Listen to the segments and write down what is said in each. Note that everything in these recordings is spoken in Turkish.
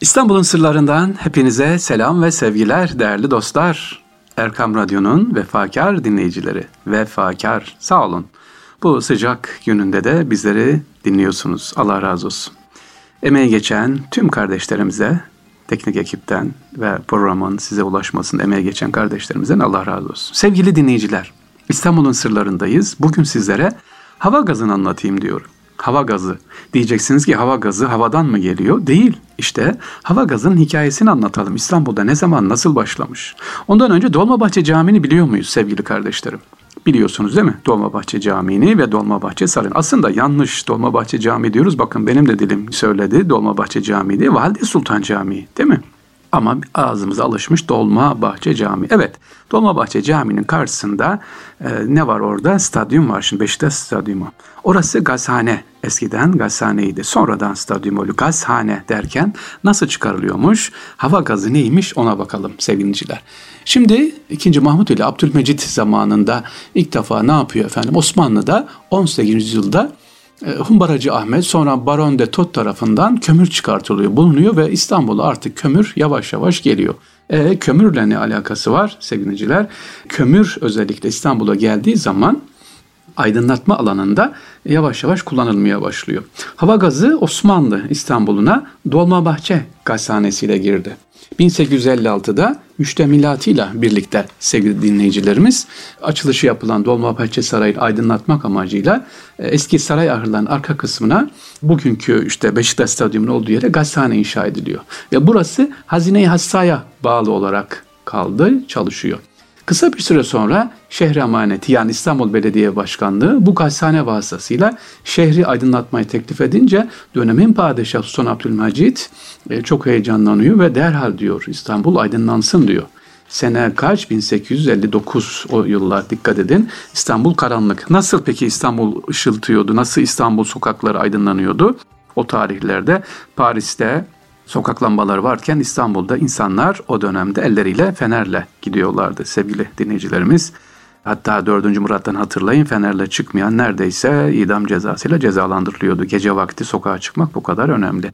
İstanbul'un sırlarından hepinize selam ve sevgiler değerli dostlar. Erkam Radyo'nun vefakar dinleyicileri. Vefakar sağ olun. Bu sıcak gününde de bizleri dinliyorsunuz. Allah razı olsun. Emeği geçen tüm kardeşlerimize, teknik ekipten ve programın size ulaşmasında emeği geçen kardeşlerimizden Allah razı olsun. Sevgili dinleyiciler, İstanbul'un sırlarındayız. Bugün sizlere hava gazını anlatayım diyorum. Hava gazı. Diyeceksiniz ki hava gazı havadan mı geliyor? Değil. İşte hava gazının hikayesini anlatalım. İstanbul'da ne zaman nasıl başlamış? Ondan önce Dolmabahçe Camii'ni biliyor muyuz sevgili kardeşlerim? Biliyorsunuz değil mi? Dolmabahçe Camii'ni ve Dolmabahçe Sarayı'nı. Aslında yanlış Dolmabahçe Camii diyoruz. Bakın benim de dilim söyledi. Dolmabahçe Camii diye. Valide Sultan Camii değil mi? Ama ağzımıza alışmış Dolma Bahçe Camii. Evet, Dolma Bahçe Camii'nin karşısında e, ne var orada? Stadyum var şimdi Beşiktaş Stadyumu. Orası gazhane. Eskiden gazhaneydi. Sonradan stadyum oldu. Gazhane derken nasıl çıkarılıyormuş? Hava gazı neymiş ona bakalım sevgiliciler. Şimdi 2. Mahmut ile Abdülmecit zamanında ilk defa ne yapıyor efendim? Osmanlı'da 18. yüzyılda Humbaracı Ahmet sonra Baron de Tot tarafından kömür çıkartılıyor, bulunuyor ve İstanbul'a artık kömür yavaş yavaş geliyor. E, kömürle ne alakası var sevgiliciler? Kömür özellikle İstanbul'a geldiği zaman aydınlatma alanında yavaş yavaş kullanılmaya başlıyor. Hava gazı Osmanlı İstanbul'una Dolmabahçe gazhanesiyle girdi. 1856'da müştemilatıyla birlikte sevgili dinleyicilerimiz açılışı yapılan Dolmabahçe Sarayı'nı aydınlatmak amacıyla e, eski saray ahırlarının arka kısmına bugünkü işte Beşiktaş Stadyumu'nun olduğu yere gazhane inşa ediliyor. Ve burası Hazine-i Hassa'ya bağlı olarak kaldı, çalışıyor. Kısa bir süre sonra şehri emaneti yani İstanbul Belediye Başkanlığı bu gazhane vasıtasıyla şehri aydınlatmayı teklif edince dönemin padişahı Sultan Abdülmecit e, çok heyecanlanıyor ve derhal diyor İstanbul aydınlansın diyor. Sene kaç? 1859 o yıllar dikkat edin. İstanbul karanlık. Nasıl peki İstanbul ışıltıyordu? Nasıl İstanbul sokakları aydınlanıyordu? O tarihlerde Paris'te, sokak lambaları varken İstanbul'da insanlar o dönemde elleriyle fenerle gidiyorlardı sevgili dinleyicilerimiz. Hatta 4. Murat'tan hatırlayın fenerle çıkmayan neredeyse idam cezasıyla cezalandırılıyordu. Gece vakti sokağa çıkmak bu kadar önemli.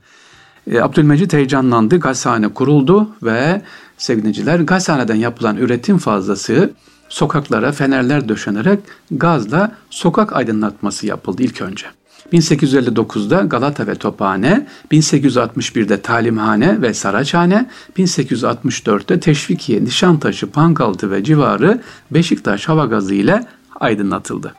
E, Abdülmecit heyecanlandı, gazhane kuruldu ve sevgiliciler gazhaneden yapılan üretim fazlası sokaklara fenerler döşenerek gazla sokak aydınlatması yapıldı ilk önce. 1859'da Galata ve Tophane, 1861'de Talimhane ve Saraçhane, 1864'te Teşvikiye, Nişantaşı, Pankaltı ve civarı Beşiktaş hava gazı ile aydınlatıldı.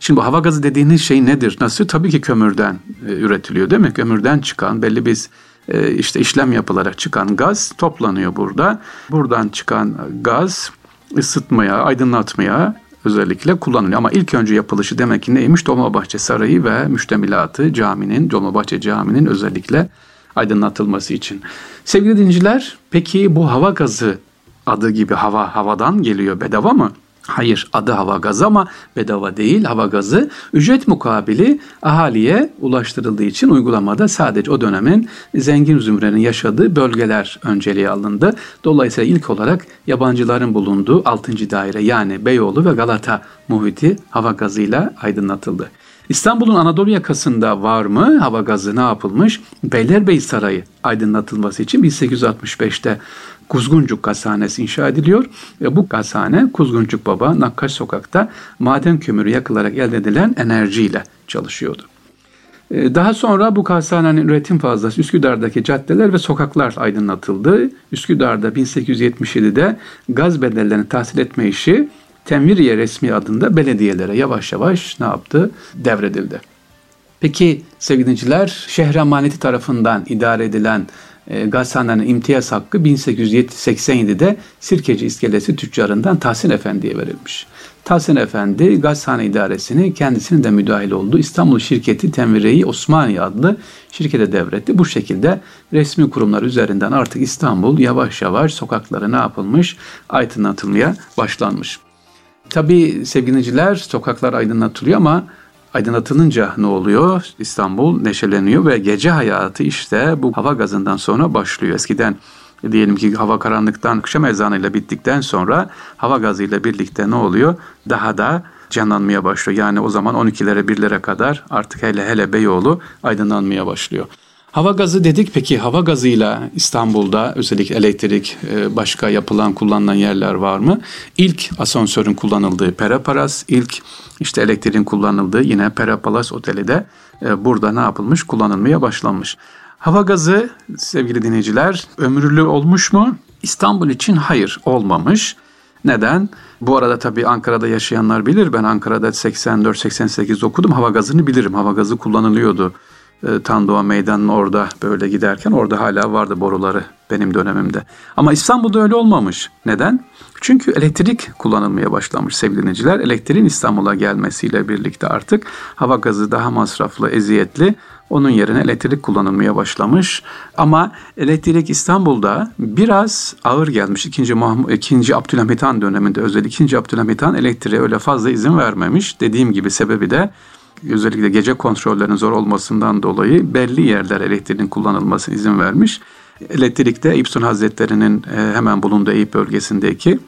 Şimdi bu hava gazı dediğiniz şey nedir? Nasıl? Tabii ki kömürden e, üretiliyor değil mi? Kömürden çıkan belli bir e, işte işlem yapılarak çıkan gaz toplanıyor burada. Buradan çıkan gaz ısıtmaya, aydınlatmaya özellikle kullanılıyor. Ama ilk önce yapılışı demek ki neymiş? Dolmabahçe Sarayı ve müştemilatı caminin, Dolmabahçe Camii'nin özellikle aydınlatılması için. Sevgili dinciler, peki bu hava gazı adı gibi hava havadan geliyor bedava mı? Hayır adı hava gazı ama bedava değil hava gazı ücret mukabili ahaliye ulaştırıldığı için uygulamada sadece o dönemin zengin zümrenin yaşadığı bölgeler önceliğe alındı. Dolayısıyla ilk olarak yabancıların bulunduğu 6. daire yani Beyoğlu ve Galata muhiti hava gazıyla aydınlatıldı. İstanbul'un Anadolu yakasında var mı hava gazı ne yapılmış? Beylerbeyi Sarayı aydınlatılması için 1865'te Kuzguncuk Gazhanesi inşa ediliyor ve bu gazhane Kuzguncuk Baba Nakkaş Sokak'ta maden kömürü yakılarak elde edilen enerjiyle çalışıyordu. Ee, daha sonra bu gazhanenin üretim fazlası Üsküdar'daki caddeler ve sokaklar aydınlatıldı. Üsküdar'da 1877'de gaz bedellerini tahsil etme işi Tenviriye resmi adında belediyelere yavaş yavaş ne yaptı? Devredildi. Peki sevgili dinleyiciler, şehre emaneti tarafından idare edilen e, imtiyaz hakkı 1887'de Sirkeci iskelesi tüccarından Tahsin Efendi'ye verilmiş. Tahsin Efendi gazhane idaresini kendisinin de müdahil olduğu İstanbul Şirketi Temvire-i Osmaniye adlı şirkete devretti. Bu şekilde resmi kurumlar üzerinden artık İstanbul yavaş yavaş sokakları ne yapılmış? Aydınlatılmaya başlanmış. Tabi sevgiliciler sokaklar aydınlatılıyor ama aydınlatılınca ne oluyor? İstanbul neşeleniyor ve gece hayatı işte bu hava gazından sonra başlıyor. Eskiden diyelim ki hava karanlıktan akşam ezanıyla bittikten sonra hava gazıyla birlikte ne oluyor? Daha da canlanmaya başlıyor. Yani o zaman 12'lere 1'lere kadar artık hele hele Beyoğlu aydınlanmaya başlıyor. Hava gazı dedik peki hava gazıyla İstanbul'da özellikle elektrik e, başka yapılan kullanılan yerler var mı? İlk asansörün kullanıldığı Peraparas, ilk işte elektriğin kullanıldığı yine Perapalas Oteli de e, burada ne yapılmış? Kullanılmaya başlanmış. Hava gazı sevgili dinleyiciler ömürlü olmuş mu? İstanbul için hayır olmamış. Neden? Bu arada tabii Ankara'da yaşayanlar bilir. Ben Ankara'da 84-88 okudum. Hava gazını bilirim. Hava gazı kullanılıyordu. E, Tandoğa Meydanı'nın orada böyle giderken orada hala vardı boruları benim dönemimde. Ama İstanbul'da öyle olmamış. Neden? Çünkü elektrik kullanılmaya başlamış sevgili dinleyiciler. Elektriğin İstanbul'a gelmesiyle birlikte artık hava gazı daha masraflı, eziyetli. Onun yerine elektrik kullanılmaya başlamış. Ama elektrik İstanbul'da biraz ağır gelmiş. İkinci, Mahmud, ikinci Abdülhamit Han döneminde özellikle ikinci Abdülhamit Han elektriğe öyle fazla izin vermemiş. Dediğim gibi sebebi de özellikle gece kontrollerinin zor olmasından dolayı belli yerler elektriğin kullanılmasına izin vermiş. Elektrikte İbsun Hazretleri'nin e, hemen bulunduğu Eyüp bölgesindeki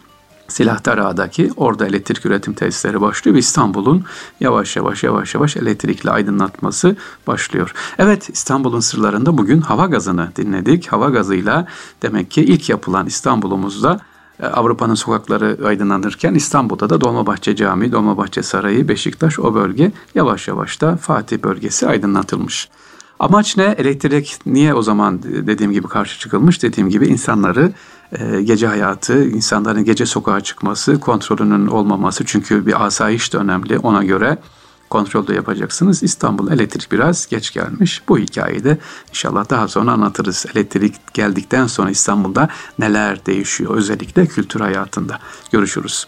Silahtar Ağa'daki orada elektrik üretim tesisleri başlıyor İstanbul'un yavaş yavaş yavaş yavaş elektrikle aydınlatması başlıyor. Evet İstanbul'un sırlarında bugün hava gazını dinledik. Hava gazıyla demek ki ilk yapılan İstanbul'umuzda Avrupa'nın sokakları aydınlanırken İstanbul'da da Dolmabahçe Camii, Dolmabahçe Sarayı, Beşiktaş o bölge yavaş yavaş da Fatih bölgesi aydınlatılmış. Amaç ne? Elektrik niye o zaman dediğim gibi karşı çıkılmış? Dediğim gibi insanları e, gece hayatı, insanların gece sokağa çıkması, kontrolünün olmaması çünkü bir asayiş de önemli ona göre kontrolde yapacaksınız. İstanbul elektrik biraz geç gelmiş. Bu hikayeyi de inşallah daha sonra anlatırız. Elektrik geldikten sonra İstanbul'da neler değişiyor özellikle kültür hayatında. Görüşürüz.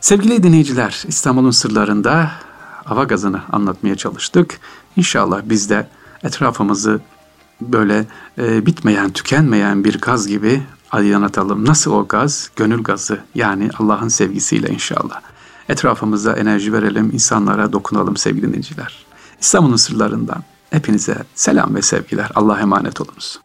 Sevgili dinleyiciler İstanbul'un sırlarında hava gazını anlatmaya çalıştık. İnşallah biz de etrafımızı böyle e, bitmeyen, tükenmeyen bir gaz gibi aydınlatalım. Nasıl o gaz? Gönül gazı yani Allah'ın sevgisiyle inşallah. Etrafımıza enerji verelim, insanlara dokunalım sevgili dinleyiciler. İstanbul'un sırlarından hepinize selam ve sevgiler. Allah'a emanet olunuz.